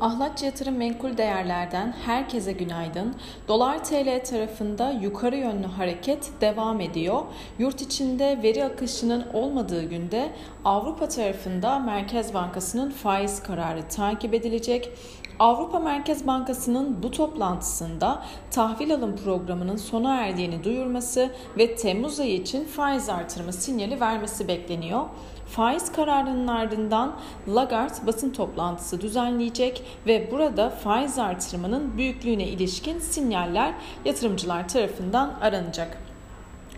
Ahlatçı Yatırım Menkul Değerler'den herkese günaydın. Dolar TL tarafında yukarı yönlü hareket devam ediyor. Yurt içinde veri akışının olmadığı günde Avrupa tarafında Merkez Bankası'nın faiz kararı takip edilecek. Avrupa Merkez Bankası'nın bu toplantısında tahvil alım programının sona erdiğini duyurması ve Temmuz ayı için faiz artırımı sinyali vermesi bekleniyor. Faiz kararının ardından Lagarde basın toplantısı düzenleyecek ve burada faiz artırımının büyüklüğüne ilişkin sinyaller yatırımcılar tarafından aranacak.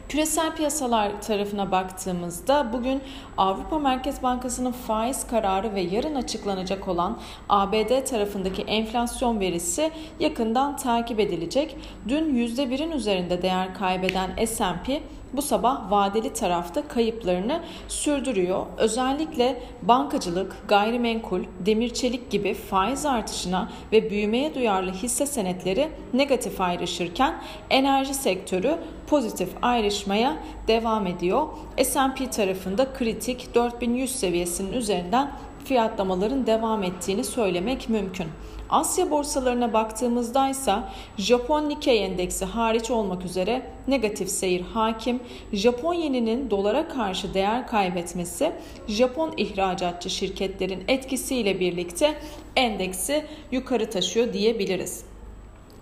Küresel piyasalar tarafına baktığımızda bugün Avrupa Merkez Bankası'nın faiz kararı ve yarın açıklanacak olan ABD tarafındaki enflasyon verisi yakından takip edilecek. Dün %1'in üzerinde değer kaybeden S&P bu sabah vadeli tarafta kayıplarını sürdürüyor. Özellikle bankacılık, gayrimenkul, demir çelik gibi faiz artışına ve büyümeye duyarlı hisse senetleri negatif ayrışırken enerji sektörü pozitif ayrışmaya devam ediyor. S&P tarafında kritik 4100 seviyesinin üzerinden fiyatlamaların devam ettiğini söylemek mümkün. Asya borsalarına baktığımızda ise Japon Nikkei endeksi hariç olmak üzere negatif seyir hakim. Japon yeninin dolara karşı değer kaybetmesi Japon ihracatçı şirketlerin etkisiyle birlikte endeksi yukarı taşıyor diyebiliriz.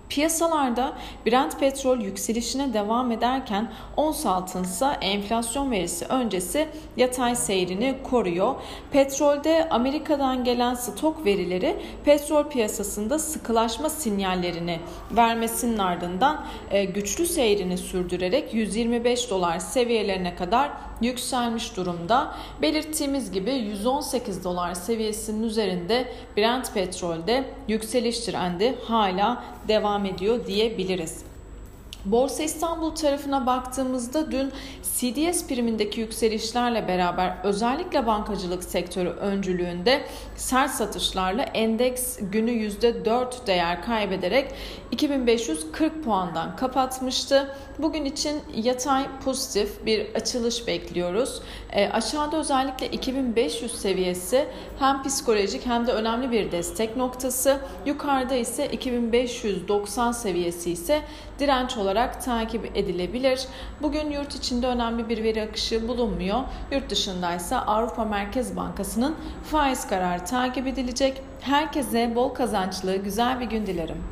Piyasalarda Brent petrol yükselişine devam ederken ons altın ise enflasyon verisi öncesi yatay seyrini koruyor. Petrolde Amerika'dan gelen stok verileri petrol piyasasında sıkılaşma sinyallerini vermesinin ardından e, güçlü seyrini sürdürerek 125 dolar seviyelerine kadar yükselmiş durumda. Belirttiğimiz gibi 118 dolar seviyesinin üzerinde Brent petrolde yükseliş trendi hala devam ediyor diyebiliriz. Borsa İstanbul tarafına baktığımızda dün CDS primindeki yükselişlerle beraber özellikle bankacılık sektörü öncülüğünde sert satışlarla endeks günü %4 değer kaybederek 2540 puandan kapatmıştı. Bugün için yatay pozitif bir açılış bekliyoruz. E, aşağıda özellikle 2500 seviyesi hem psikolojik hem de önemli bir destek noktası. Yukarıda ise 2590 seviyesi ise direnç olarak takip edilebilir. Bugün yurt içinde önemli bir veri akışı bulunmuyor. Yurt dışındaysa Avrupa Merkez Bankası'nın faiz kararı takip edilecek. Herkese bol kazançlı güzel bir gün dilerim.